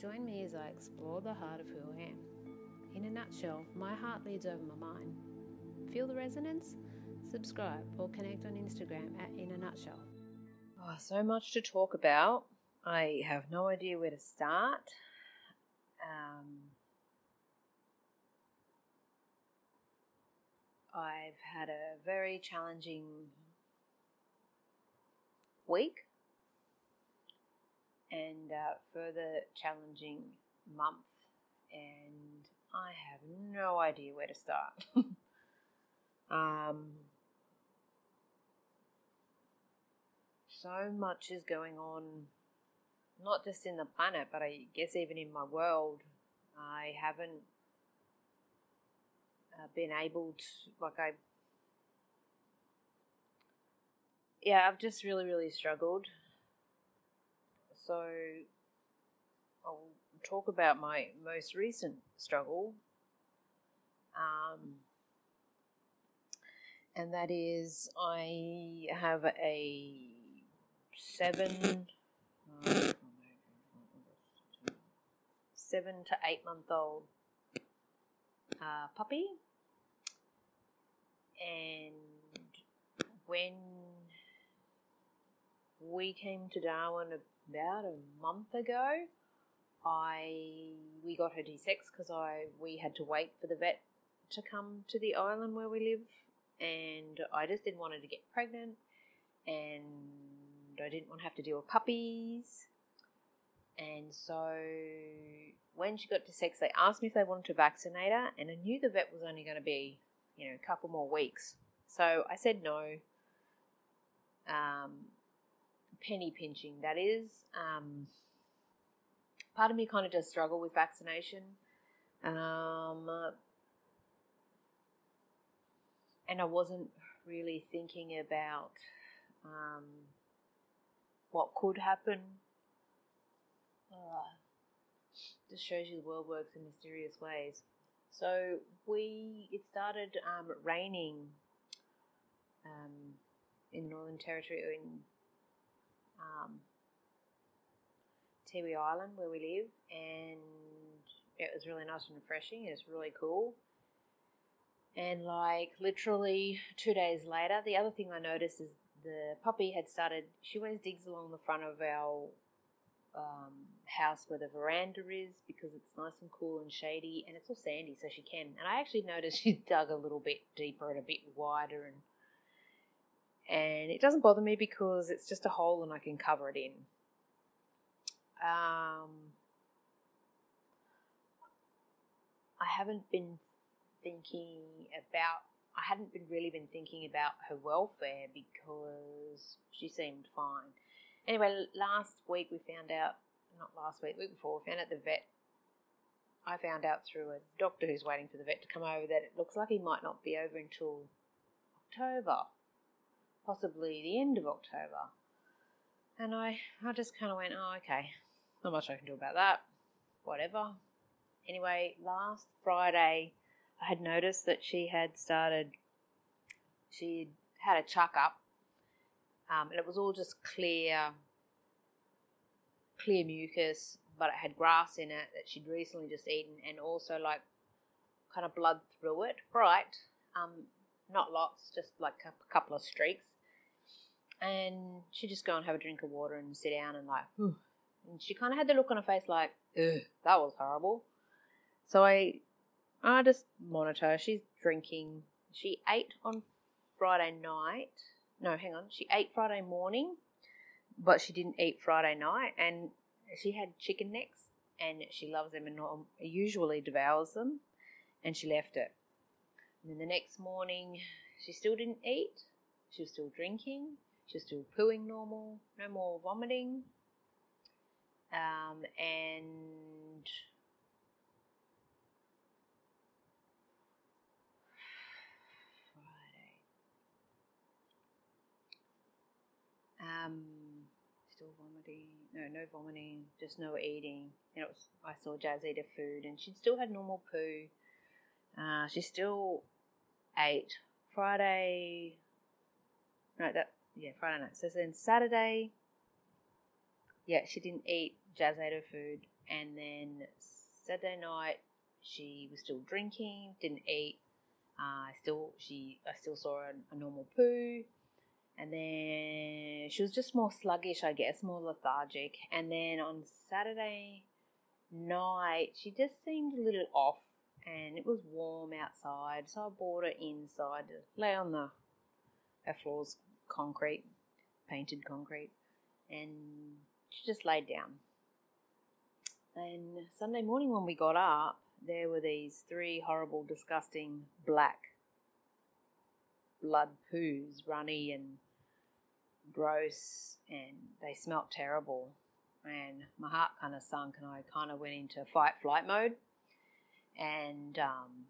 Join me as I explore the heart of who I am. In a nutshell, my heart leads over my mind. Feel the resonance? Subscribe or connect on Instagram at Inner Nutshell. Oh, so much to talk about. I have no idea where to start. Um, I've had a very challenging week and uh, further challenging month, and I have no idea where to start. um, so much is going on, not just in the planet, but I guess even in my world. I haven't uh, been able to, like, I, yeah, I've just really, really struggled. So, I'll talk about my most recent struggle. Um, and that is I have a seven, seven to eight month old uh, puppy, and when we came to Darwin about a month ago, I we got her desexed because I we had to wait for the vet to come to the island where we live, and I just didn't want her to get pregnant, and I didn't want to have to deal with puppies. And so when she got to six, they asked me if they wanted to vaccinate her, and I knew the vet was only going to be, you know, a couple more weeks. So I said no. Um, penny pinching, that is. Um, part of me kind of does struggle with vaccination. Um, and I wasn't really thinking about um, what could happen. Uh, just shows you the world works in mysterious ways. So we, it started um, raining um, in Northern Territory in um, Tiwi Island where we live, and it was really nice and refreshing. It was really cool. And like literally two days later, the other thing I noticed is the puppy had started. She always digs along the front of our um, house where the veranda is because it's nice and cool and shady, and it's all sandy, so she can. And I actually noticed she dug a little bit deeper and a bit wider, and and it doesn't bother me because it's just a hole and I can cover it in. Um, I haven't been thinking about. I hadn't been really been thinking about her welfare because she seemed fine. Anyway, last week we found out, not last week, week before, we found out the vet. I found out through a doctor who's waiting for the vet to come over that it looks like he might not be over until October, possibly the end of October. And I, I just kind of went, oh, okay, not much I can do about that. Whatever. Anyway, last Friday, I had noticed that she had started, she had a chuck up, um, and it was all just clear, clear mucus, but it had grass in it that she'd recently just eaten, and also like kind of blood through it, bright, um, not lots, just like a couple of streaks. And she'd just go and have a drink of water and sit down and like, Whew. and she kind of had the look on her face like, that was horrible. So I, I just monitor. She's drinking. She ate on Friday night. No, hang on. She ate Friday morning, but she didn't eat Friday night, and she had chicken necks, and she loves them and usually devours them, and she left it. And then the next morning, she still didn't eat. She was still drinking. Was still pooing normal. No more vomiting. Um, and Friday. Um, still vomiting. No, no vomiting. Just no eating. You know, was, I saw Jazz eat her food, and she still had normal poo. Uh, she still ate Friday. No, that yeah, Friday night. So then Saturday, yeah, she didn't eat Jazz ate her food, and then Saturday night she was still drinking, didn't eat. Uh, still, she I still saw a, a normal poo, and then she was just more sluggish, I guess, more lethargic. And then on Saturday night, she just seemed a little off, and it was warm outside, so I brought her inside to lay on the her floor's concrete, painted concrete, and she just laid down. And Sunday morning when we got up, there were these three horrible, disgusting black blood poos, runny and gross, and they smelt terrible. And my heart kind of sunk, and I kind of went into fight flight mode and um,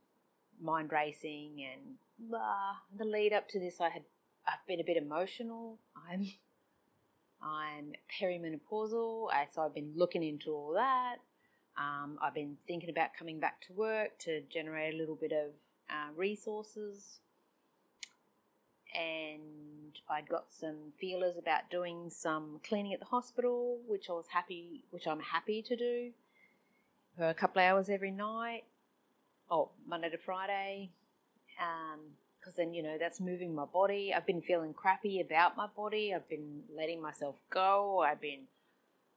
mind racing. And uh, the lead up to this, I had I've been a bit emotional. I'm I'm perimenopausal, so I've been looking into all that. Um, I've been thinking about coming back to work to generate a little bit of uh, resources. And I'd got some feelers about doing some cleaning at the hospital, which I was happy, which I'm happy to do for a couple of hours every night, oh Monday to Friday, because then you know that's moving my body. I've been feeling crappy about my body. I've been letting myself go. I've been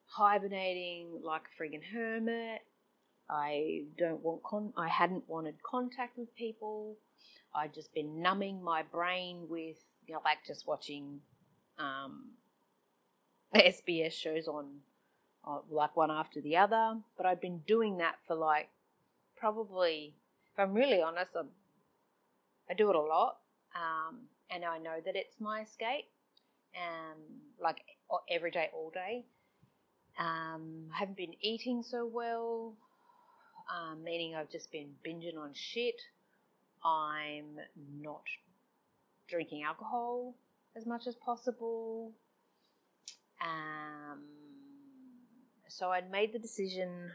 hibernating like a friggin' hermit. I don't want con- I hadn't wanted contact with people. I'd just been numbing my brain with you know like just watching um, SBS shows on uh, like one after the other. But I'd been doing that for like probably, if I'm really honest, I'm, I do it a lot, um, and I know that it's my escape, um, like every day, all day. Um, I haven't been eating so well, um, meaning I've just been binging on shit. I'm not drinking alcohol as much as possible. Um, so I'd made the decision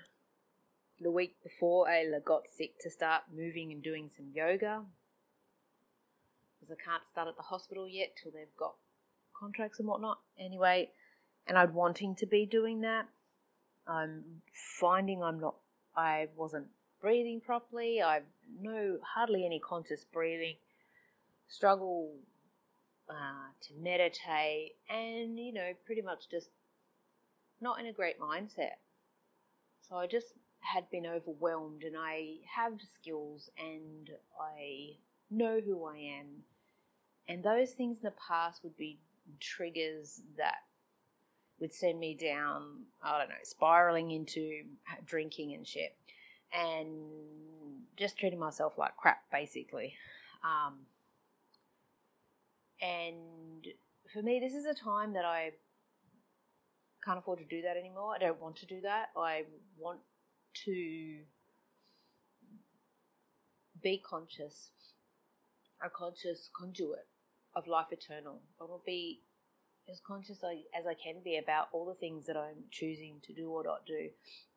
the week before Ayla got sick to start moving and doing some yoga because I can't start at the hospital yet till they've got contracts and whatnot. Anyway, and I'm wanting to be doing that. I'm finding I'm not, I wasn't breathing properly. I've no, hardly any conscious breathing. Struggle uh, to meditate, and you know, pretty much just not in a great mindset. So I just had been overwhelmed, and I have skills, and I know who I am, and those things in the past would be triggers that would send me down, I don't know, spiraling into drinking and shit. And just treating myself like crap, basically. Um, and for me, this is a time that I can't afford to do that anymore. I don't want to do that. I want to be conscious, a conscious conduit of life eternal. I will be as conscious as I can be about all the things that I'm choosing to do or not do,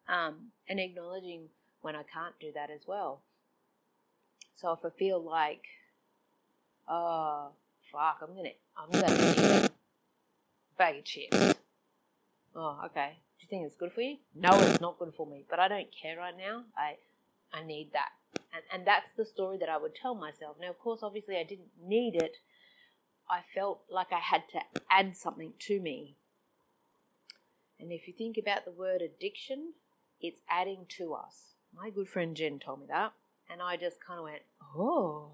um, and acknowledging when I can't do that as well. So if I feel like, oh fuck, I'm gonna, I'm gonna eat a bag of chips. Oh, okay. Do you think it's good for you? No, it's not good for me. But I don't care right now. I, I need that, and and that's the story that I would tell myself. Now, of course, obviously, I didn't need it I felt like I had to add something to me. And if you think about the word addiction, it's adding to us. My good friend Jen told me that, and I just kind of went, oh,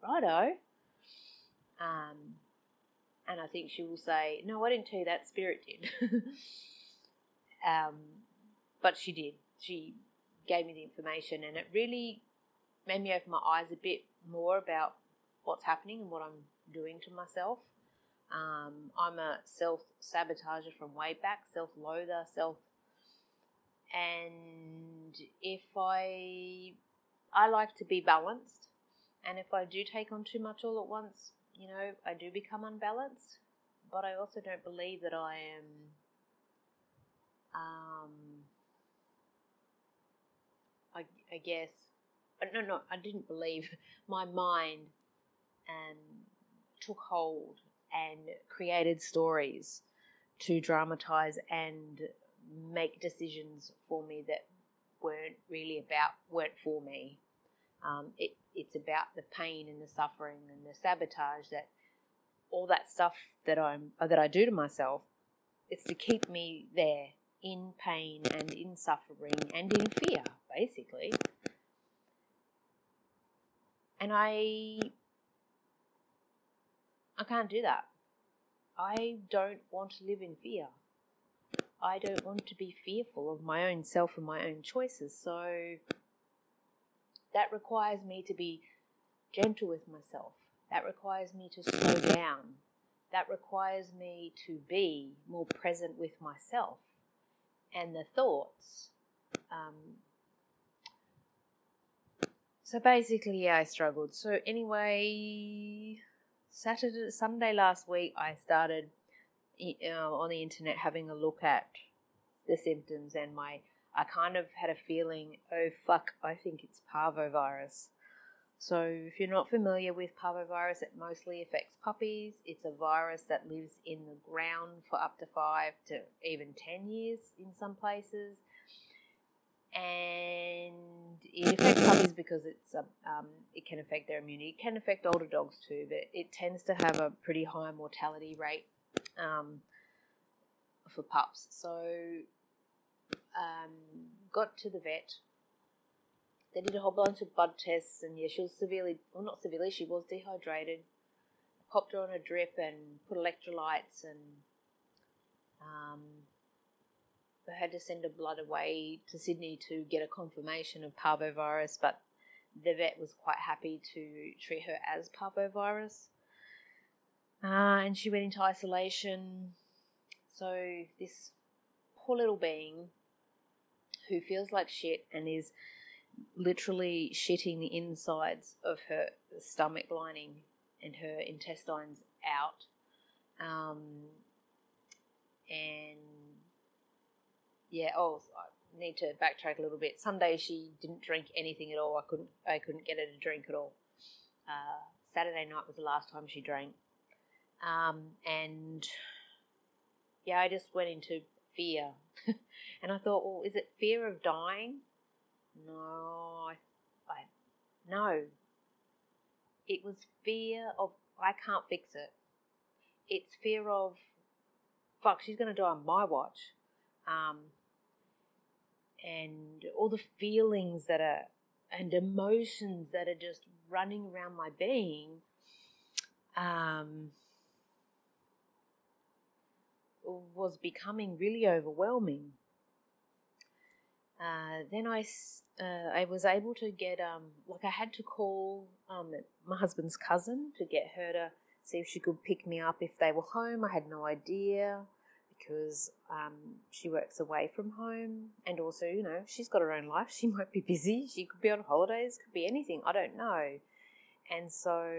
righto. Um, and I think she will say, no, I didn't tell you that, Spirit did. um, but she did. She gave me the information, and it really made me open my eyes a bit more about what's happening and what I'm doing to myself. Um, I'm a self sabotager from way back, self loather, self. And if I, I like to be balanced, and if I do take on too much all at once, you know, I do become unbalanced. But I also don't believe that I am. Um, I, I guess, no, no, I didn't believe my mind and took hold and created stories to dramatize and make decisions for me that weren't really about weren't for me. Um, it, it's about the pain and the suffering and the sabotage that all that stuff that I'm that I do to myself. It's to keep me there in pain and in suffering and in fear, basically. And I I can't do that. I don't want to live in fear. I don't want to be fearful of my own self and my own choices. So that requires me to be gentle with myself. That requires me to slow down. That requires me to be more present with myself and the thoughts. Um, so basically, yeah, I struggled. So anyway, Saturday, Sunday last week, I started uh, on the internet having a look at the symptoms, and my I kind of had a feeling, oh fuck, I think it's parvovirus. So, if you're not familiar with parvovirus, it mostly affects puppies. It's a virus that lives in the ground for up to five to even 10 years in some places. And it affects puppies because it's a, um, it can affect their immunity. It can affect older dogs too, but it tends to have a pretty high mortality rate um, for pups. So, um, got to the vet they did a whole bunch of blood tests, and yeah, she was severely, well, not severely, she was dehydrated. Popped her on a drip and put electrolytes, and um, Had to send her blood away to Sydney to get a confirmation of parvovirus, but the vet was quite happy to treat her as parvovirus. Uh, and she went into isolation. So, this poor little being who feels like shit and is literally shitting the insides of her stomach lining and her intestines out. Um, and yeah, oh, I need to backtrack a little bit. Sunday she didn't drink anything at all. I couldn't, I couldn't get her to drink at all. Uh, Saturday night was the last time she drank. Um, and yeah, I just went into fear. and I thought, well, is it fear of dying? No, I, I, no. It was fear of I can't fix it. It's fear of fuck, she's gonna die on my watch, um, and all the feelings that are and emotions that are just running around my being. Um, was becoming really overwhelming. Uh, then I, uh, I was able to get, um, like, I had to call um, my husband's cousin to get her to see if she could pick me up if they were home. I had no idea because um, she works away from home, and also, you know, she's got her own life. She might be busy. She could be on holidays. Could be anything. I don't know. And so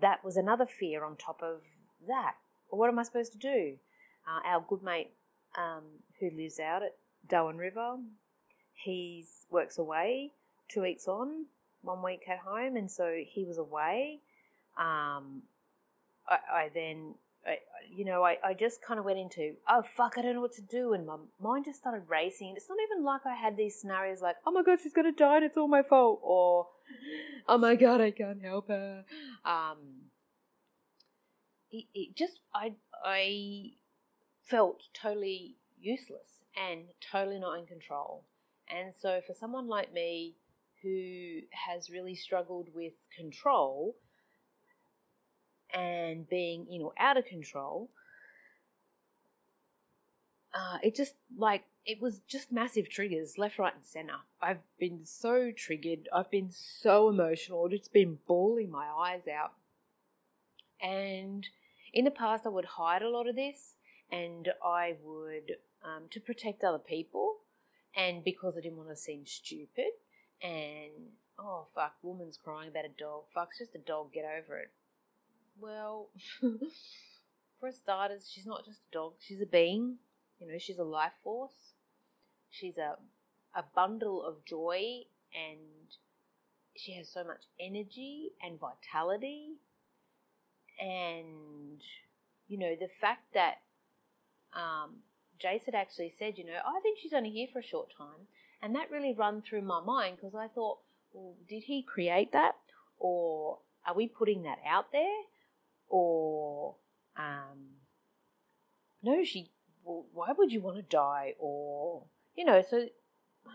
that was another fear on top of that. Well, what am I supposed to do? Uh, our good mate um, who lives out at Darwin River. He works away two weeks on, one week at home, and so he was away. Um, I, I then, You know, I, I just kind of went into, oh fuck, I don't know what to do, and my mind just started racing. It's not even like I had these scenarios like, oh my god, she's gonna die, and it's all my fault, or oh my god, I can't help her. Um, it, it just, I, I felt totally useless and totally not in control. And so, for someone like me who has really struggled with control and being, you know, out of control, uh, it just like it was just massive triggers left, right, and center. I've been so triggered. I've been so emotional. It's been bawling my eyes out. And in the past, I would hide a lot of this and I would um, to protect other people, and because I didn't want to seem stupid. And oh fuck, woman's crying about a dog. Fuck, just a dog. Get over it. Well, for starters, she's not just a dog. She's a being. You know, she's a life force. She's a a bundle of joy, and she has so much energy and vitality. And you know, the fact that um, Jace had actually said, you know, I think she's only here for a short time. And that really run through my mind because I thought, well, did he create that? Or are we putting that out there? Or, um, no, she, why would you want to die? Or, you know, so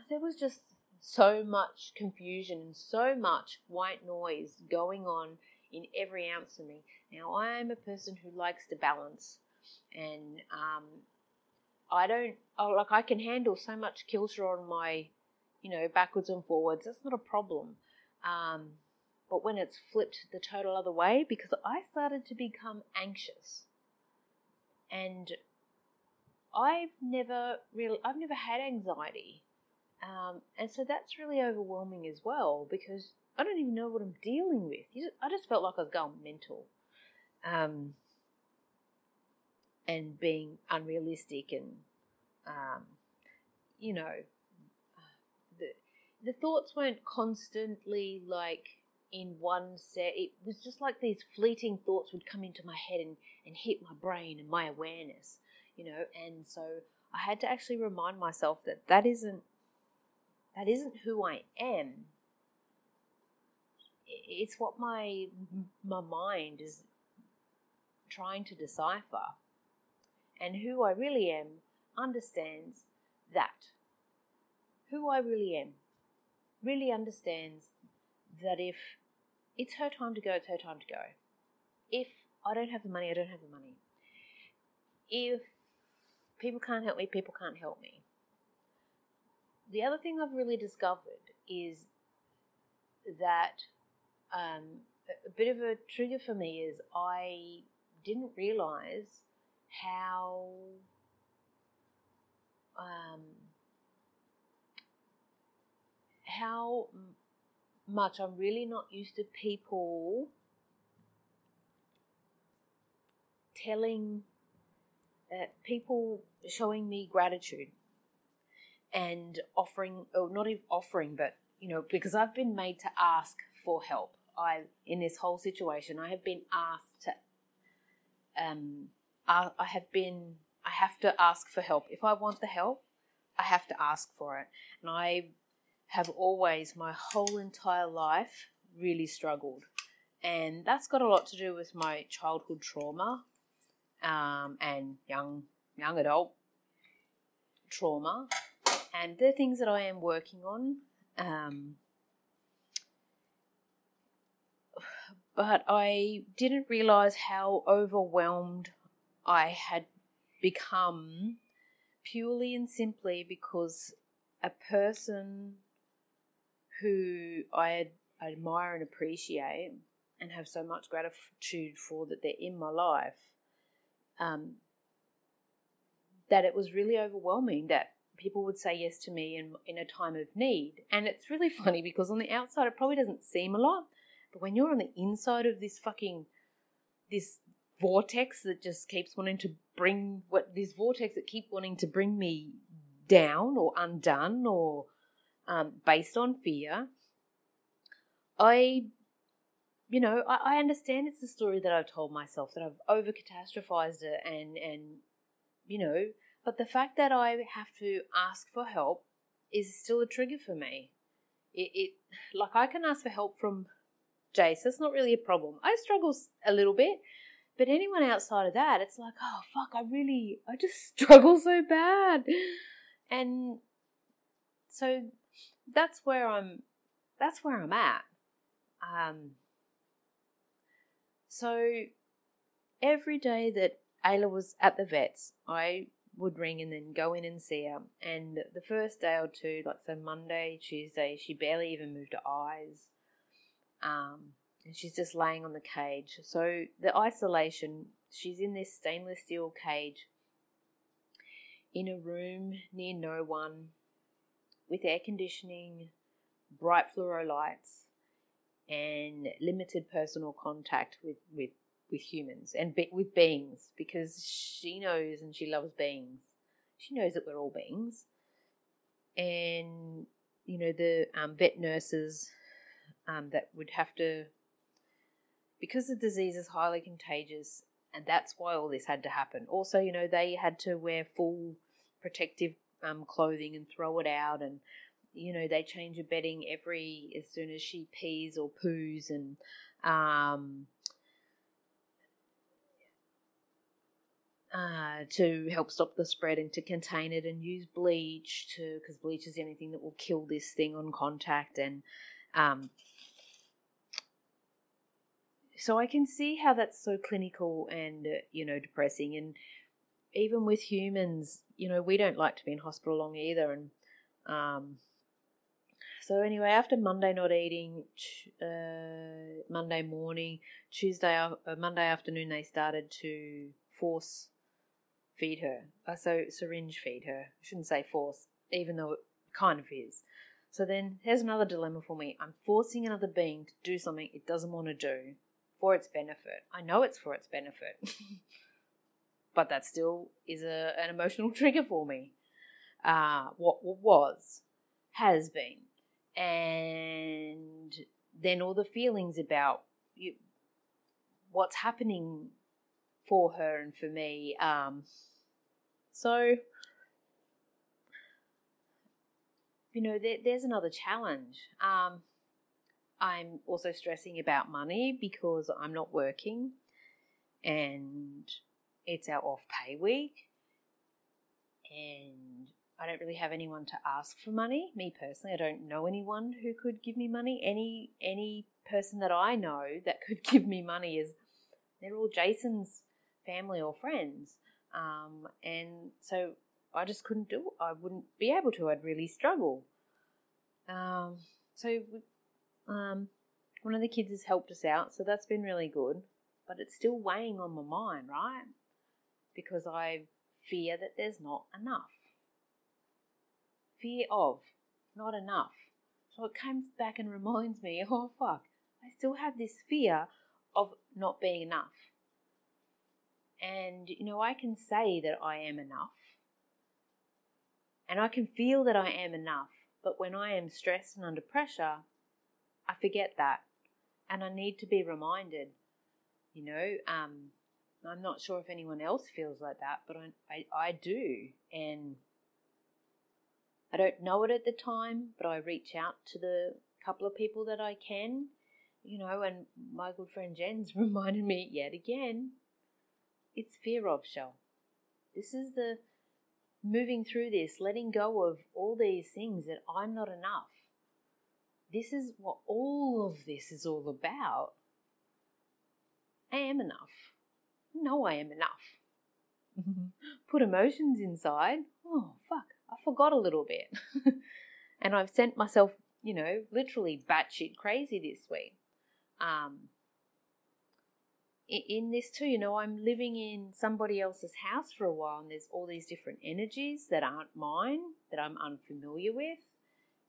there was just so much confusion and so much white noise going on in every ounce of me. Now, I am a person who likes to balance, and um, I don't oh, like I can handle so much kilter on my, you know, backwards and forwards. That's not a problem. Um, but when it's flipped the total other way, because I started to become anxious, and I've never really, I've never had anxiety, um, and so that's really overwhelming as well because I don't even know what I'm dealing with. I just felt like I was going mental. Um, and being unrealistic and um, you know the the thoughts weren't constantly like in one set it was just like these fleeting thoughts would come into my head and, and hit my brain and my awareness you know and so i had to actually remind myself that that isn't that isn't who i am it's what my my mind is trying to decipher and who I really am understands that. Who I really am really understands that if it's her time to go, it's her time to go. If I don't have the money, I don't have the money. If people can't help me, people can't help me. The other thing I've really discovered is that um, a bit of a trigger for me is I didn't realize how um, how much I'm really not used to people telling uh, people showing me gratitude and offering or not even offering but you know because I've been made to ask for help I in this whole situation I have been asked to um, I, I have been, I have to ask for help. If I want the help, I have to ask for it. And I have always, my whole entire life, really struggled. And that's got a lot to do with my childhood trauma um, and young young adult trauma. And they're things that I am working on. Um, but I didn't realize how overwhelmed I had become purely and simply because a person who I admire and appreciate and have so much gratitude for that they're in my life, um, that it was really overwhelming that people would say yes to me in, in a time of need. And it's really funny because on the outside it probably doesn't seem a lot, but when you're on the inside of this fucking this vortex that just keeps wanting to bring what this vortex that keep wanting to bring me down or undone or um, based on fear. I, you know, I, I understand it's the story that I've told myself that I've over catastrophized it and and you know, but the fact that I have to ask for help is still a trigger for me. It, it like I can ask for help from Jace. That's not really a problem. I struggle a little bit but anyone outside of that, it's like, oh fuck, I really, I just struggle so bad. And so that's where I'm, that's where I'm at. Um, so every day that Ayla was at the vets, I would ring and then go in and see her. And the first day or two, like so Monday, Tuesday, she barely even moved her eyes. Um, and she's just laying on the cage. So the isolation, she's in this stainless steel cage in a room near no one with air conditioning, bright fluoro lights, and limited personal contact with, with, with humans and be, with beings because she knows and she loves beings. She knows that we're all beings. And, you know, the um, vet nurses um, that would have to because the disease is highly contagious, and that's why all this had to happen. Also, you know, they had to wear full protective um, clothing and throw it out and you know they change her bedding every as soon as she pees or poos and um, uh, to help stop the spread and to contain it and use bleach to because bleach is the only thing that will kill this thing on contact and um, so I can see how that's so clinical and uh, you know depressing and even with humans you know we don't like to be in hospital long either and um, so anyway after Monday not eating uh, Monday morning Tuesday uh, Monday afternoon they started to force feed her uh, so syringe feed her. I shouldn't say force even though it kind of is. So then here's another dilemma for me. I'm forcing another being to do something it doesn't want to do for its benefit. I know it's for its benefit, but that still is a, an emotional trigger for me. Uh, what, what was, has been, and then all the feelings about you, what's happening for her and for me. Um, so, you know, there, there's another challenge. Um, I'm also stressing about money because I'm not working and it's our off pay week. And I don't really have anyone to ask for money. Me personally, I don't know anyone who could give me money. Any any person that I know that could give me money is they're all Jason's family or friends. Um, and so I just couldn't do. I wouldn't be able to. I'd really struggle. Um, so um, one of the kids has helped us out, so that's been really good. But it's still weighing on my mind, right? Because I fear that there's not enough. Fear of not enough. So it comes back and reminds me, oh fuck, I still have this fear of not being enough. And, you know, I can say that I am enough. And I can feel that I am enough. But when I am stressed and under pressure, I forget that. And I need to be reminded, you know, um, I'm not sure if anyone else feels like that, but I, I, I do. And I don't know it at the time, but I reach out to the couple of people that I can, you know, and my good friend Jen's reminded me yet again it's fear of shell. This is the moving through this, letting go of all these things that I'm not enough this is what all of this is all about. I am enough. No, I am enough. Put emotions inside. Oh, fuck. I forgot a little bit. and I've sent myself, you know, literally batshit crazy this week. Um, in this too, you know, I'm living in somebody else's house for a while, and there's all these different energies that aren't mine, that I'm unfamiliar with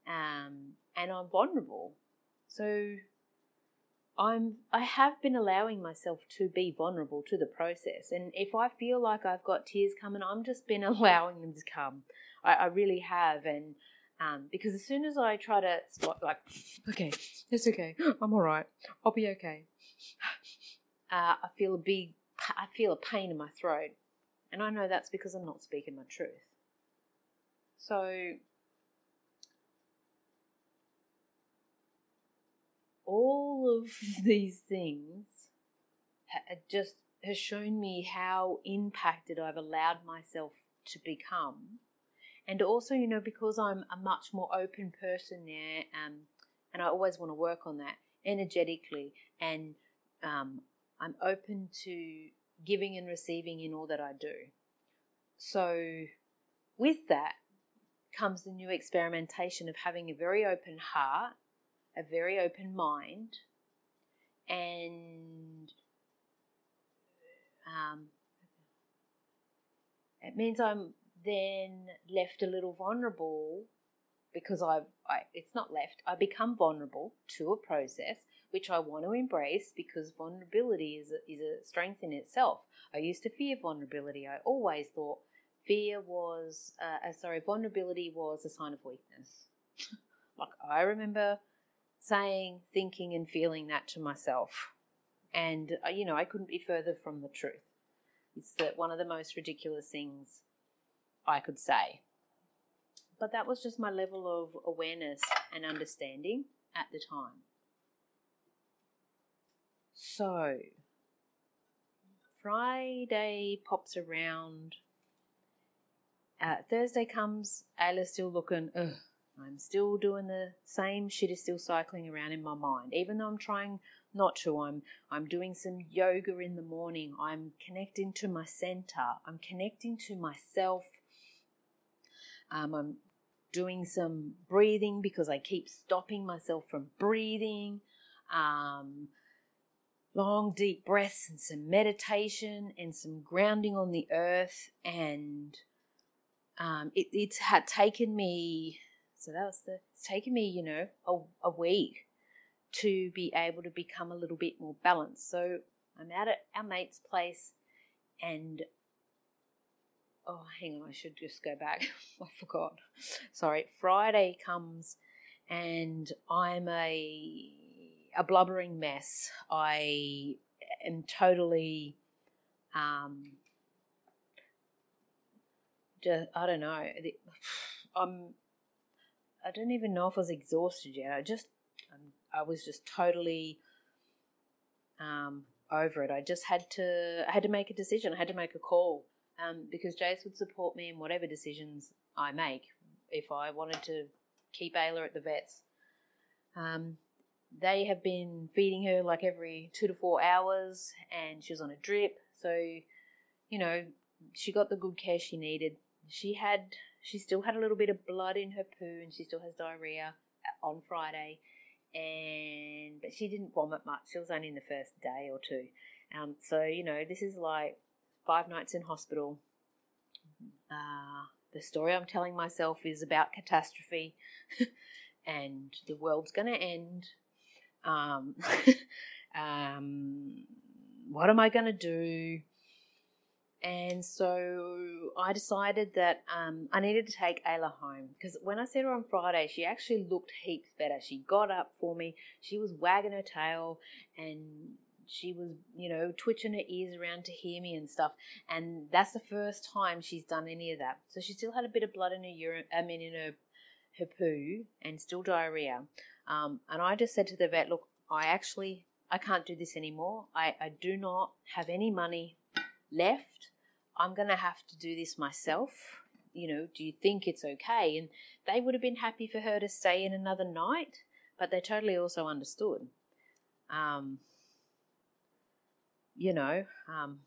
um, and I'm vulnerable. So I'm I have been allowing myself to be vulnerable to the process, and if I feel like I've got tears coming, I'm just been allowing them to come. I, I really have, and um, because as soon as I try to spot, like, okay, it's okay, I'm all right, I'll be okay. Uh, I feel a big, I feel a pain in my throat, and I know that's because I'm not speaking my truth. So all of these things just has shown me how impacted I've allowed myself to become. And also, you know, because I'm a much more open person now, um, and I always want to work on that energetically, and um, I'm open to giving and receiving in all that I do. So, with that comes the new experimentation of having a very open heart a very open mind, and um, it means I'm then left a little vulnerable because I, I it's not left. I become vulnerable to a process which I want to embrace because vulnerability is a, is a strength in itself. I used to fear vulnerability. I always thought fear was uh, uh, sorry vulnerability was a sign of weakness. like I remember saying, thinking, and feeling that to myself. And, uh, you know, I couldn't be further from the truth. It's that one of the most ridiculous things I could say. But that was just my level of awareness and understanding at the time. So, Friday pops around. Uh, Thursday comes. Ayla's still looking. Ugh, I'm still doing the same shit is still cycling around in my mind. Even though I'm trying not to, I'm I'm doing some yoga in the morning. I'm connecting to my center. I'm connecting to myself. Um, I'm doing some breathing because I keep stopping myself from breathing. Um, long deep breaths and some meditation and some grounding on the earth and um, it, it's had taken me so that was the it's taken me you know a, a week to be able to become a little bit more balanced so i'm out at our mate's place and oh hang on i should just go back i forgot sorry friday comes and i'm a a blubbering mess. I am totally, um, just, I don't know. I'm, I don't even know if I was exhausted yet. I just, um, I was just totally, um, over it. I just had to, I had to make a decision. I had to make a call, um, because Jace would support me in whatever decisions I make. If I wanted to keep Ayla at the vets, um, they have been feeding her like every two to four hours, and she was on a drip. So, you know, she got the good care she needed. She had, she still had a little bit of blood in her poo, and she still has diarrhea on Friday. And but she didn't vomit much. She was only in the first day or two. Um, so you know, this is like five nights in hospital. Uh, the story I'm telling myself is about catastrophe, and the world's going to end um, um, what am I going to do? And so I decided that um, I needed to take Ayla home because when I said her on Friday, she actually looked heaps better. She got up for me, she was wagging her tail, and she was, you know, twitching her ears around to hear me and stuff. And that's the first time she's done any of that. So she still had a bit of blood in her urine, I mean, in her her poo, and still diarrhea. Um, and I just said to the vet, look, I actually I can't do this anymore. I, I do not have any money left. I'm gonna have to do this myself. You know, do you think it's okay? And they would have been happy for her to stay in another night, but they totally also understood. Um, you know, um,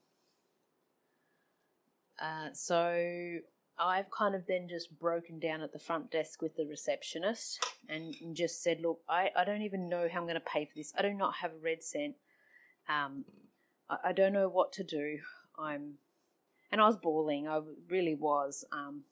uh, so I've kind of then just broken down at the front desk with the receptionist and just said, Look, I, I don't even know how I'm going to pay for this. I do not have a red cent. Um, I, I don't know what to do. I'm, and I was bawling. I really was. Um,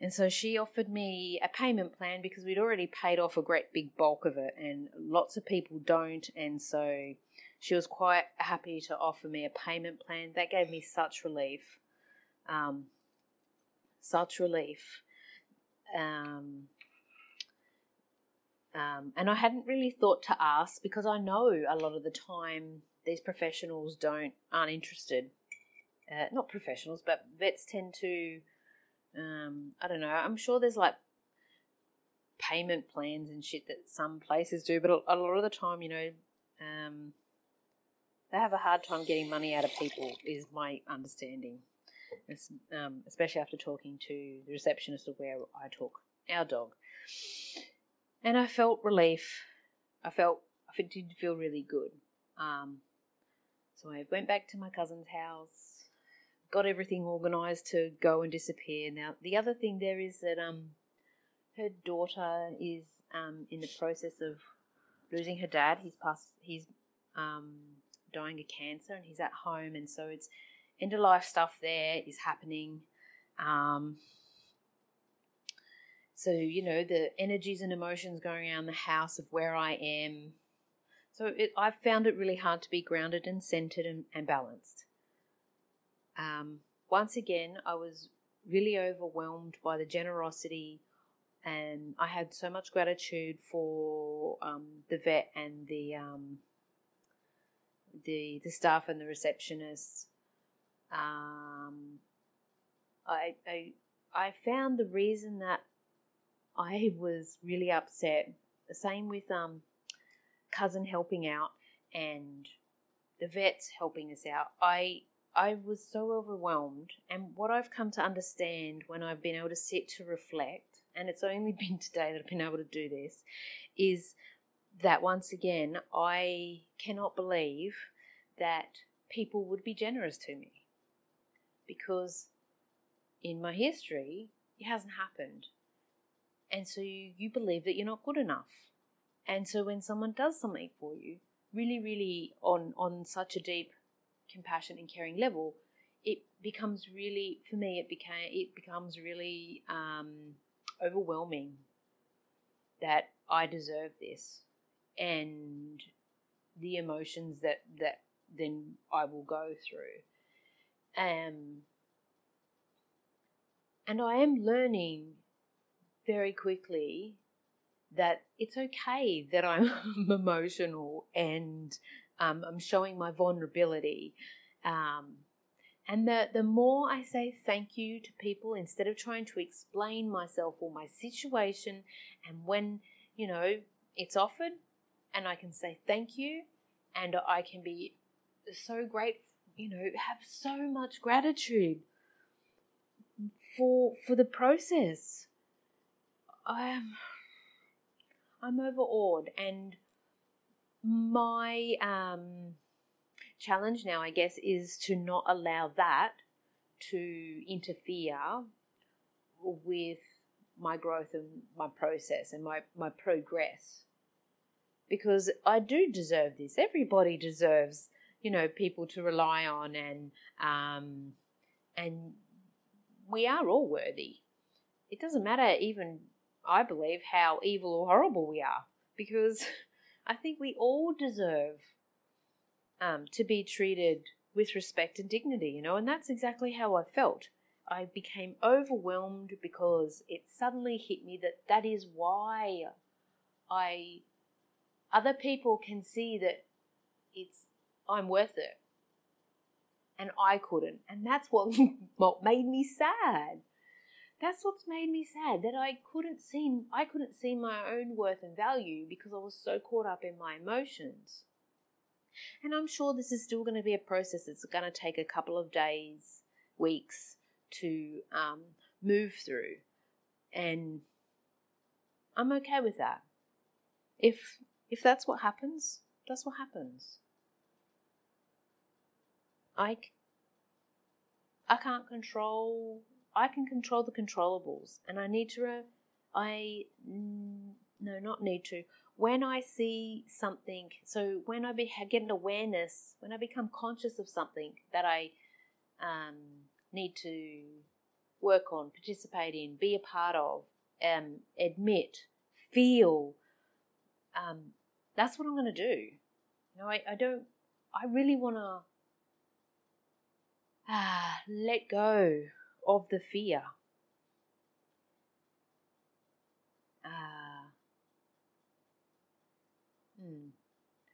and so she offered me a payment plan because we'd already paid off a great big bulk of it, and lots of people don't. And so she was quite happy to offer me a payment plan. That gave me such relief um, such relief. Um, um, and I hadn't really thought to ask because I know a lot of the time these professionals don't aren't interested. Uh, not professionals, but vets tend to. Um, I don't know. I'm sure there's like payment plans and shit that some places do, but a, lot of the time, you know, um, they have a hard time getting money out of people. Is my understanding um, especially after talking to the receptionist of where I took our dog. And I felt relief. I felt I did feel really good. Um, so I went back to my cousin's house, got everything organised to go and disappear. Now the other thing there is that um, her daughter is um, in the process of losing her dad. He's passed. He's um, dying of cancer, and he's at home, and so it's end of life stuff there is happening. Um, so, you know, the energies and emotions going around the house of where I am. So, it, I've found it really hard to be grounded and centered and, and balanced. Um, once again, I was really overwhelmed by the generosity, and I had so much gratitude for um, the vet and the um, the the staff and the receptionists um, I, I, I found the reason that I was really upset. The same with um, cousin helping out and the vets helping us out. I I was so overwhelmed, and what I've come to understand when I've been able to sit to reflect, and it's only been today that I've been able to do this, is that once again I cannot believe that people would be generous to me because in my history it hasn't happened. And so you, you believe that you're not good enough. And so when someone does something for you, really, really on, on such a deep compassion and caring level, it becomes really, for me, it became, it becomes really um, overwhelming that I deserve this and the emotions that, that then I will go through. Um, and I am learning very quickly that it's okay that I'm emotional and um, I'm showing my vulnerability. Um, and the, the more I say thank you to people instead of trying to explain myself or my situation, and when, you know, it's offered and I can say thank you and I can be so grateful, you know, have so much gratitude for for the process. I'm I'm overawed, and my um, challenge now, I guess, is to not allow that to interfere with my growth and my process and my, my progress. Because I do deserve this. Everybody deserves, you know, people to rely on and um, and we are all worthy. It doesn't matter, even, I believe, how evil or horrible we are, because I think we all deserve um, to be treated with respect and dignity, you know, and that's exactly how I felt. I became overwhelmed because it suddenly hit me that that is why I other people can see that it's I'm worth it and I couldn't. And that's what, what made me sad. That's what's made me sad that I couldn't see I couldn't see my own worth and value because I was so caught up in my emotions. And I'm sure this is still going to be a process. It's going to take a couple of days, weeks to um, move through, and I'm okay with that. If if that's what happens, that's what happens. I, I can't control. I can control the controllables, and I need to. I no, not need to. When I see something, so when I be, get an awareness, when I become conscious of something that I um, need to work on, participate in, be a part of, um, admit, feel, um, that's what I'm going to do. You know, I, I don't. I really want to ah, let go of the fear. Ah, hmm,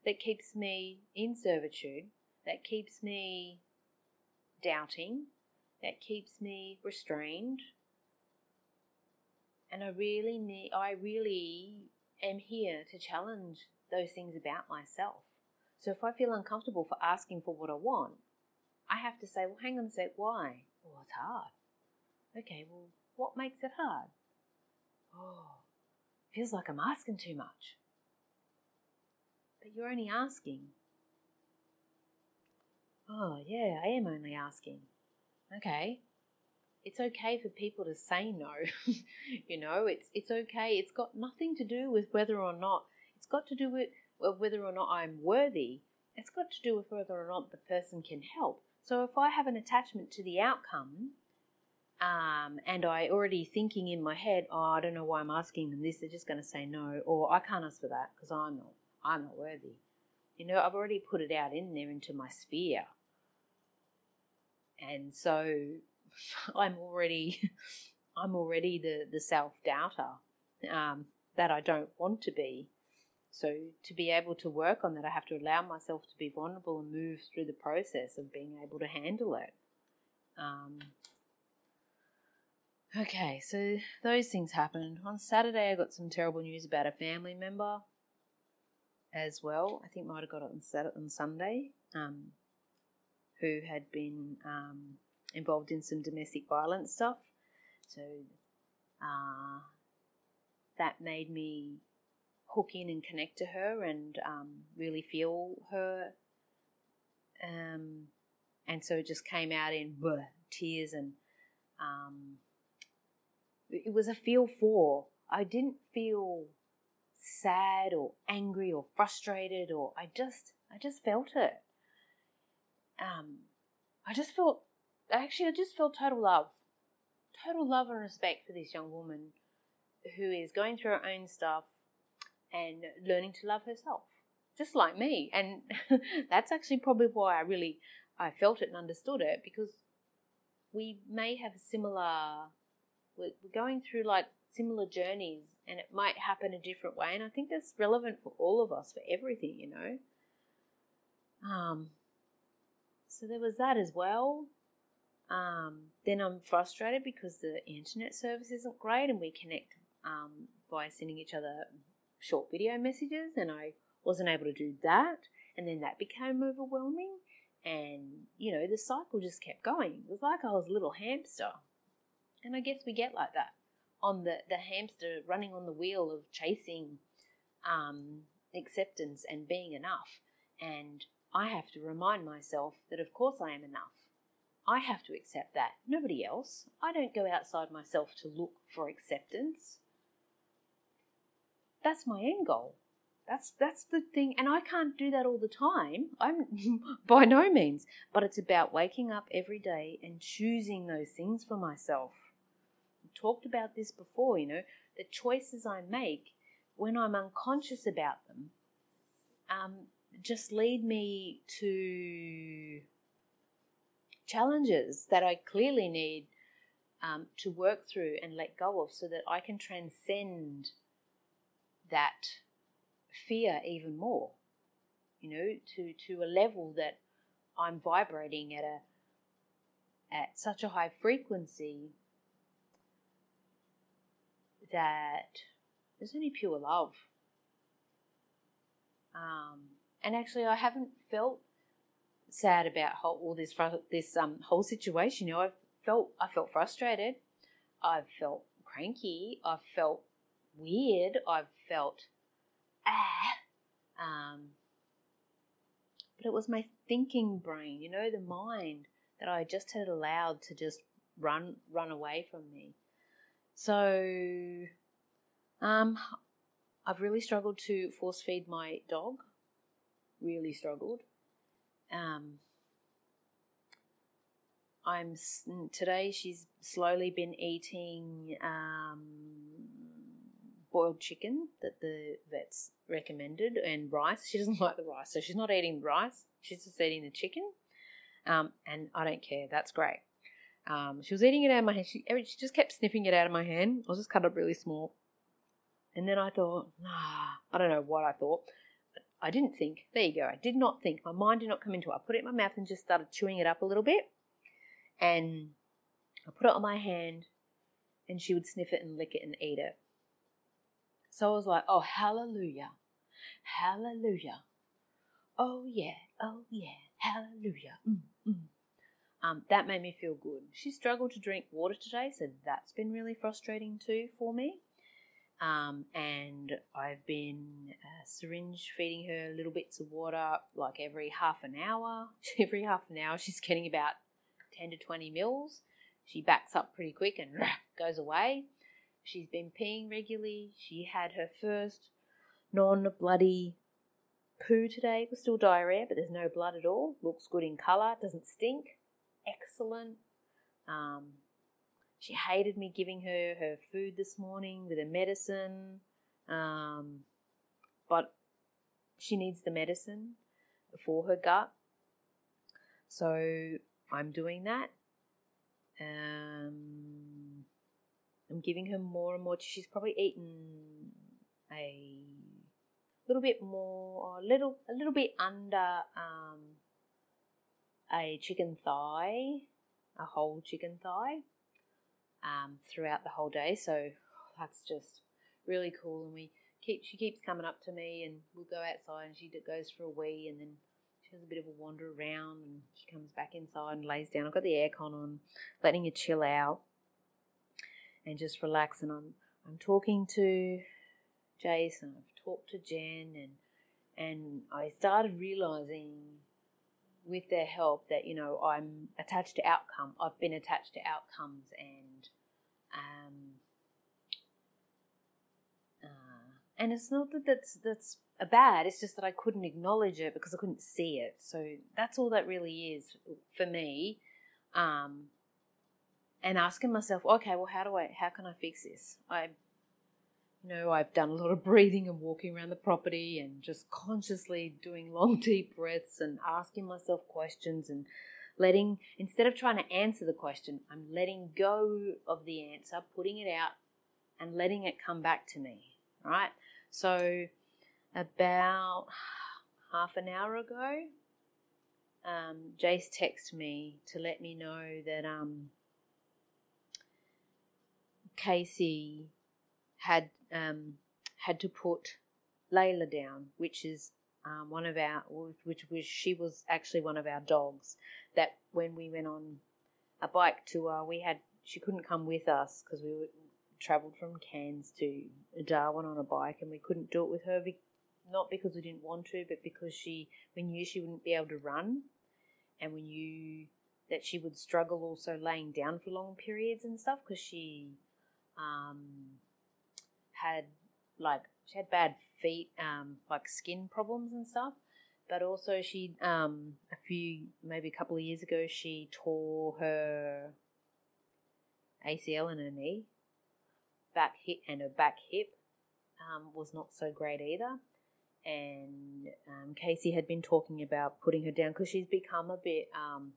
that keeps me in servitude, that keeps me doubting, that keeps me restrained. And I really need, I really am here to challenge those things about myself. So if I feel uncomfortable for asking for what I want, I have to say, well, hang on a sec, why? Well, it's hard. Okay, well, what makes it hard? Oh, feels like I'm asking too much. But you're only asking. Oh, yeah, I am only asking. Okay. It's okay for people to say no. you know, it's it's okay. It's got nothing to do with whether or not it's got to do with whether or not I'm worthy. It's got to do with whether or not the person can help. So if I have an attachment to the outcome, um, and I already thinking in my head, oh, I don't know why I'm asking them this. They're just going to say no, or I can't ask for that because I'm not, I'm not worthy. You know, I've already put it out in there into my sphere, and so I'm already, I'm already the the self doubter um, that I don't want to be. So to be able to work on that, I have to allow myself to be vulnerable and move through the process of being able to handle it. Um, Okay, so those things happened. On Saturday, I got some terrible news about a family member as well. I think might have got it on Sunday, um, who had been um, involved in some domestic violence stuff. So uh, that made me hook in and connect to her and um, really feel her. Um, and so it just came out in bleh, tears and um, it was a feel for. I didn't feel sad or angry or frustrated or I just I just felt it. Um I just felt actually I just felt total love. Total love and respect for this young woman who is going through her own stuff and learning to love herself. Just like me. And that's actually probably why I really I felt it and understood it because we may have similar we're, going through like similar journeys and it might happen a different way and i think that's relevant for all of us for everything you know? Um so there was that as well. Um then i'm frustrated because the internet service isn't great and we connect um by sending each other short video messages and i wasn't able to do that and then that became overwhelming and you know the cycle just kept going. It was like i was a little hamster and I guess we get like that on the, the hamster running on the wheel of chasing um, acceptance and being enough. And I have to remind myself that, of course, I am enough. I have to accept that. Nobody else. I don't go outside myself to look for acceptance. That's my end goal. That's that's the thing, and I can't do that all the time. I'm by no means, but it's about waking up every day and choosing those things for myself talked about this before, you know, the choices I make when I'm unconscious about them um, just lead me to challenges that I clearly need um, to work through and let go of so that I can transcend that fear even more, you know, to, to a level that I'm vibrating at a at such a high frequency that there's only pure love. Um, and actually, I haven't felt sad about whole, all this this um, whole situation. You know, I've felt I felt frustrated. I've felt cranky. I've felt weird. I've felt ah. Um, but it was my thinking brain, you know, the mind that I just had allowed to just run run away from me. So, um, I've really struggled to force feed my dog. Really struggled. Um, I'm today. She's slowly been eating um, boiled chicken that the vets recommended and rice. She doesn't like the rice, so she's not eating rice. She's just eating the chicken. Um, and I don't care. That's great. Um, she was eating it out of my hand. She, she just kept sniffing it out of my hand. I was just cut up really small. And then I thought, nah, I don't know what I thought. I didn't think. There you go. I did not think. My mind did not come into it. I put it in my mouth and just started chewing it up a little bit. And I put it on my hand, and she would sniff it and lick it and eat it. So I was like, oh, hallelujah. Hallelujah. Oh, yeah. Oh, yeah. Hallelujah. Mm, mm. Um, that made me feel good. She struggled to drink water today, so that's been really frustrating too for me. Um, and I've been uh, syringe feeding her little bits of water like every half an hour. every half an hour, she's getting about 10 to 20 mils. She backs up pretty quick and goes away. She's been peeing regularly. She had her first non bloody poo today. It was still diarrhea, but there's no blood at all. Looks good in colour, doesn't stink excellent. Um, she hated me giving her her food this morning with her medicine, um, but she needs the medicine for her gut. So I'm doing that. Um, I'm giving her more and more. She's probably eaten a little bit more, a little, a little bit under um, a chicken thigh, a whole chicken thigh. um, throughout the whole day. So that's just really cool. And we keep she keeps coming up to me, and we'll go outside, and she goes for a wee, and then she has a bit of a wander around, and she comes back inside and lays down. I've got the aircon on, letting her chill out and just relax. And I'm I'm talking to Jason. I've talked to Jen, and and I started realizing with their help that you know I'm attached to outcome. I've been attached to outcomes, and um, uh, and it's not that that's that's bad. It's just that I couldn't acknowledge it because I couldn't see it. So that's all that really is for me. Um, and asking myself, okay, well, how do I, how can I fix this? I, you know, I've done a lot of breathing and walking around the property and just consciously doing long, deep breaths and asking myself questions and letting, instead of trying to answer the question, I'm letting go of the answer, putting it out and letting it come back to me, right? So, about half an hour ago, um, Jace texted me to let me know that um, Casey had um, had to put Layla down, which is um, one of our, which was she was actually one of our dogs. That when we went on a bike tour, we had she couldn't come with us because we were, travelled from Cairns to Darwin on a bike, and we couldn't do it with her. Not because we didn't want to, but because she we knew she wouldn't be able to run, and we knew that she would struggle also laying down for long periods and stuff because she um, had like she had bad feet, um, like skin problems and stuff. But also, she um, a few maybe a couple of years ago, she tore her ACL in her knee, back hip, and her back hip um, was not so great either. And um, Casey had been talking about putting her down because she's become a bit, um,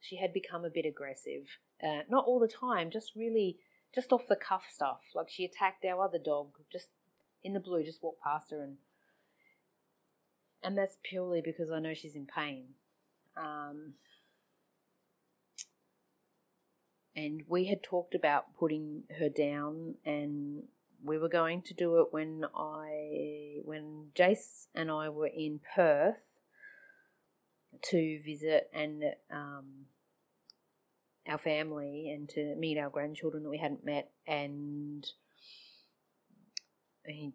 she had become a bit aggressive. Uh, not all the time, just really just off the cuff stuff. Like she attacked our other dog just in the blue, just walked past her and and that's purely because I know she's in pain. Um, and we had talked about putting her down and we were going to do it when I when Jace and I were in Perth to visit and um, our family and to meet our grandchildren that we hadn't met. And I think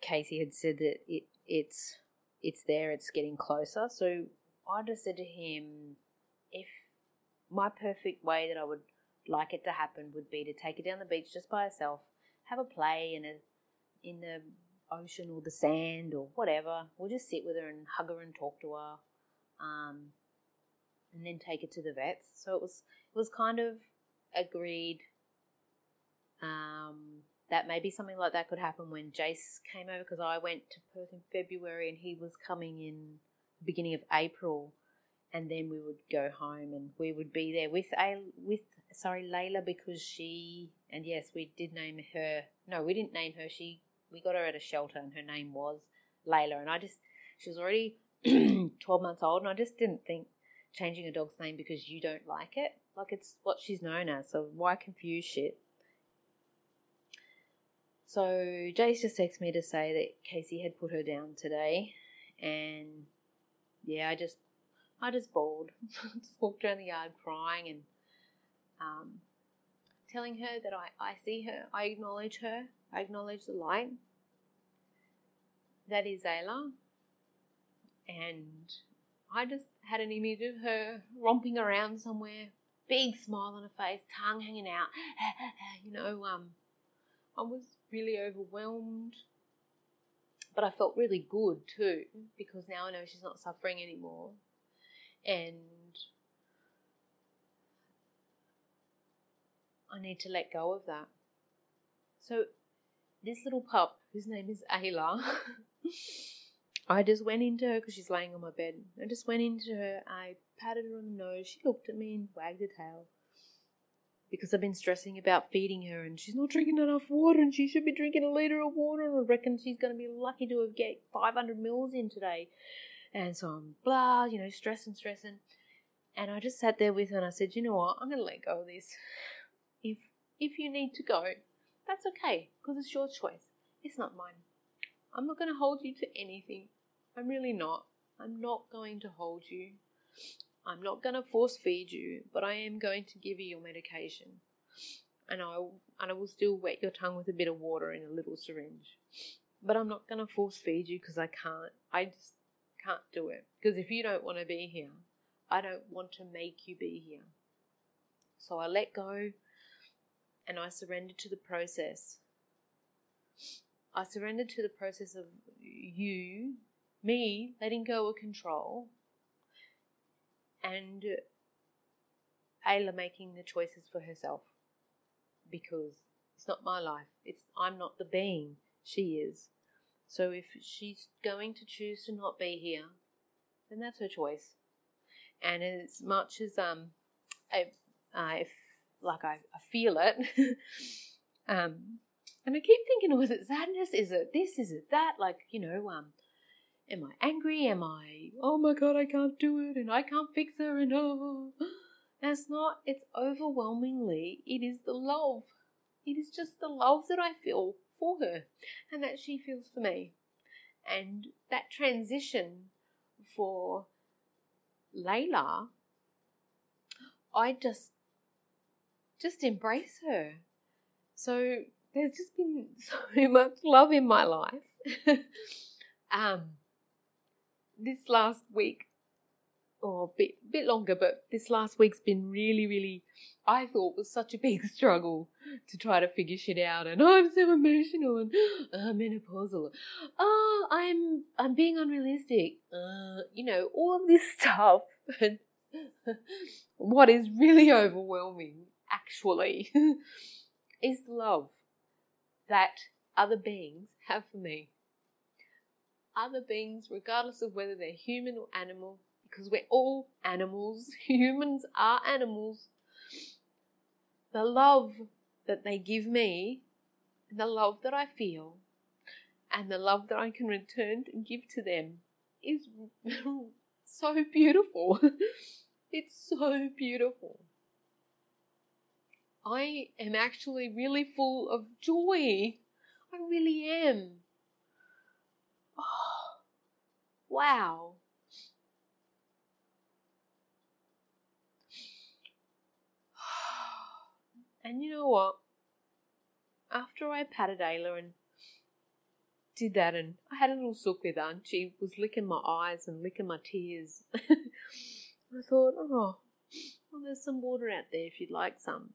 Casey had said that it it's it's there, it's getting closer. So I just said to him, if my perfect way that I would like it to happen would be to take her down the beach just by herself, have a play in a in the ocean or the sand or whatever. We'll just sit with her and hug her and talk to her, um, and then take her to the vets. So it was was kind of agreed um, that maybe something like that could happen when Jace came over because I went to Perth in February and he was coming in the beginning of April, and then we would go home and we would be there with a with sorry Layla because she and yes we did name her no we didn't name her. She we got her at a shelter and her name was Layla. And I just she was already 12 months old and I just didn't think changing a dog's name because you don't like it. Like it's what she's known as, so why confuse shit? So Jace just texted me to say that Casey had put her down today, and yeah, I just, I just bawled, just walked around the yard crying and um, telling her that I, I see her, I acknowledge her, I acknowledge the light. That is Ayla, and I just had an image of her romping around somewhere, big smile on her face, tongue hanging out. you know, um, I was really overwhelmed, but I felt really good too because now I know she's not suffering anymore, and I need to let go of that. So, this little pup, whose name is Ayla. I just went into her because she's laying on my bed. I just went into her. I patted her on the nose. She looked at me and wagged her tail. Because I've been stressing about feeding her and she's not drinking enough water and she should be drinking a litre of water and I reckon she's going to be lucky to have get 500 mils in today. And so I'm blah, you know, stressing, stressing. And I just sat there with her and I said, you know what, I'm going to let go of this. If If you need to go, that's okay because it's your choice. It's not mine. I'm not going to hold you to anything. I'm really not. I'm not going to hold you. I'm not going to force feed you, but I am going to give you your medication. And I, and I will still wet your tongue with a bit of water in a little syringe. But I'm not going to force feed you because I can't. I just can't do it. Because if you don't want to be here, I don't want to make you be here. So I let go and I surrendered to the process. I surrendered to the process of you, me, letting go of control, and Ayla making the choices for herself because it's not my life. It's I'm not the being. She is. So if she's going to choose to not be here, then that's her choice. And as much as um, I, I like I, I feel it, um, and I keep thinking, is it sadness? Is it this? Is it that? Like you know, um, am I angry? Am I? Oh my god, I can't do it, and I can't fix her, and oh, that's not. It's overwhelmingly. It is the love. It is just the love that I feel for her, and that she feels for me, and that transition for Layla, I just just embrace her. So there's just been so much love in my life. um, this last week, or a bit bit longer, but this last week's been really, really. I thought was such a big struggle to try to figure shit out, and oh, I'm so emotional and I'm menopausal. Oh, I'm I'm being unrealistic. Uh, you know all of this stuff, and what is really overwhelming, actually, is love that other beings have for me. Other beings, regardless of whether they're human or animal, because we're all animals, humans are animals. The love that they give me, the love that I feel, and the love that I can return and give to them is so beautiful. it's so beautiful. I am actually really full of joy. I really am. Oh, wow. And you know what? After I patted Ayla and did that, and I had a little sook with her, and she was licking my eyes and licking my tears. I thought, oh, well, there's some water out there if you'd like some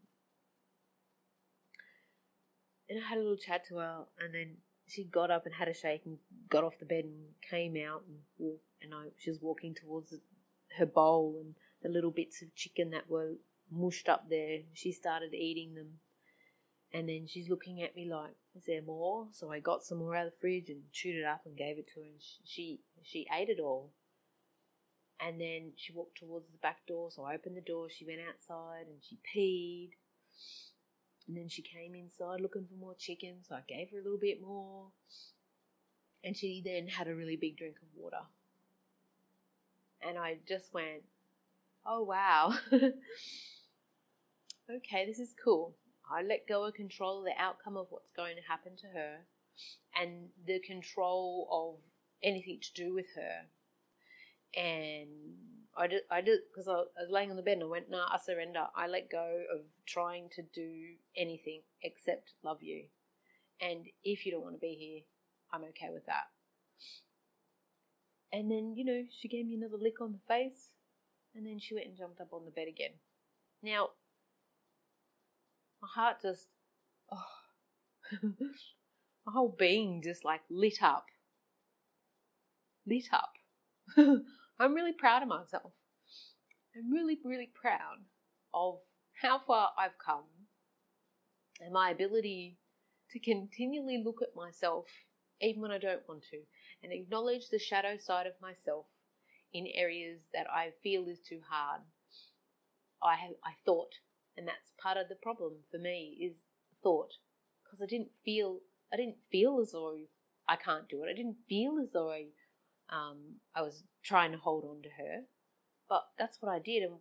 and I had a little chat to her, and then she got up and had a shake and got off the bed and came out and walked, and I she was walking towards her bowl and the little bits of chicken that were mushed up there. She started eating them, and then she's looking at me like, "Is there more?" So I got some more out of the fridge and chewed it up and gave it to her, and she she ate it all. And then she walked towards the back door, so I opened the door. She went outside and she peed and then she came inside looking for more chicken, so I gave her a little bit more. And she then had a really big drink of water. And I just went, oh wow. okay, this is cool. I let go of control of the outcome of what's going to happen to her and the control of anything to do with her. And I did, I did, because I, was laying on the bed and I went, nah, I surrender. I let go of trying to do anything except love you. And if you don't want to be here, I'm okay with that. And then, you know, she gave me another lick on the face, and then she went and jumped up on the bed again. Now, my heart just, oh, my whole being just like lit up. Lit up. I'm really proud of myself. I'm really, really proud of how far I've come and my ability to continually look at myself even when I don't want to and acknowledge the shadow side of myself in areas that I feel is too hard. I have I thought, and that's part of the problem for me is thought because I didn't feel I didn't feel as though I can't do it. I didn't feel as though I um, I was trying to hold on to her, but that's what I did, and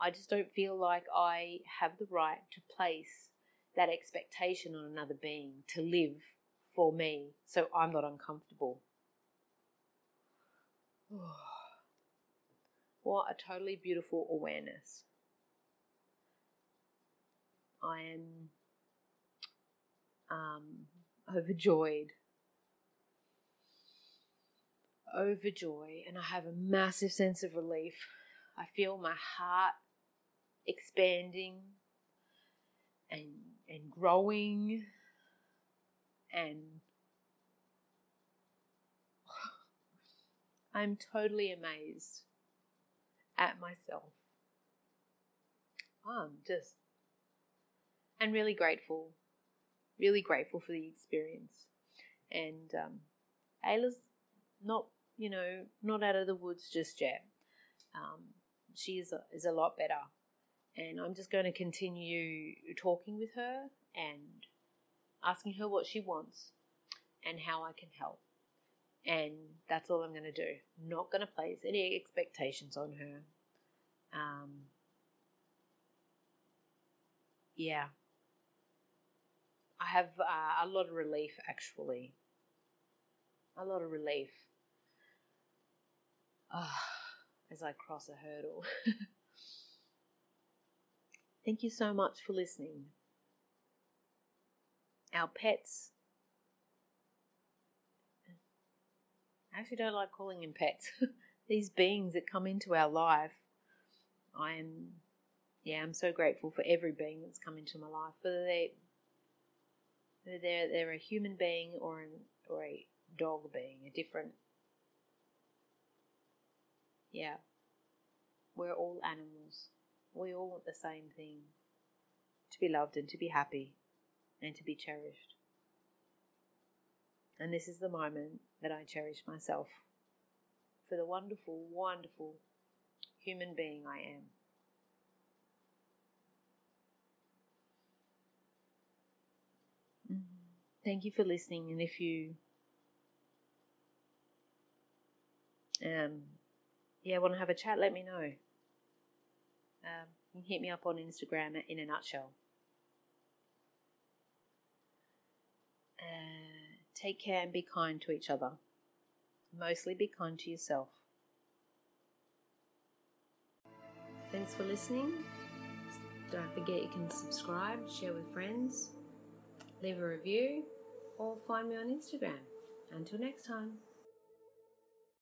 I just don't feel like I have the right to place that expectation on another being to live for me so I'm not uncomfortable. what a totally beautiful awareness. I am um, overjoyed. Overjoyed, and I have a massive sense of relief. I feel my heart expanding and and growing and I'm totally amazed at myself. I'm just and really grateful, really grateful for the experience. And um, Ayla's not, you know, not out of the woods just yet. Um, she is a, is a lot better, and I'm just going to continue talking with her and asking her what she wants and how I can help. And that's all I'm going to do. Not going to place any expectations on her. Um, yeah. I have uh, a lot of relief actually. A lot of relief. As I cross a hurdle. Thank you so much for listening. Our pets. I actually don't like calling them pets. These beings that come into our life. I am, yeah, I'm so grateful for every being that's come into my life, whether they they're they're a human being or an or a dog being, a different. Yeah, we're all animals. We all want the same thing: to be loved and to be happy, and to be cherished. And this is the moment that I cherish myself for the wonderful, wonderful human being I am. Thank you for listening. And if you, um, yeah, want to have a chat, let me know. Um, you can hit me up on Instagram Inner Nutshell. Uh, take care and be kind to each other. Mostly be kind to yourself. Thanks for listening. Don't forget you can subscribe, share with friends leave a review, or find me on Instagram. Until next time.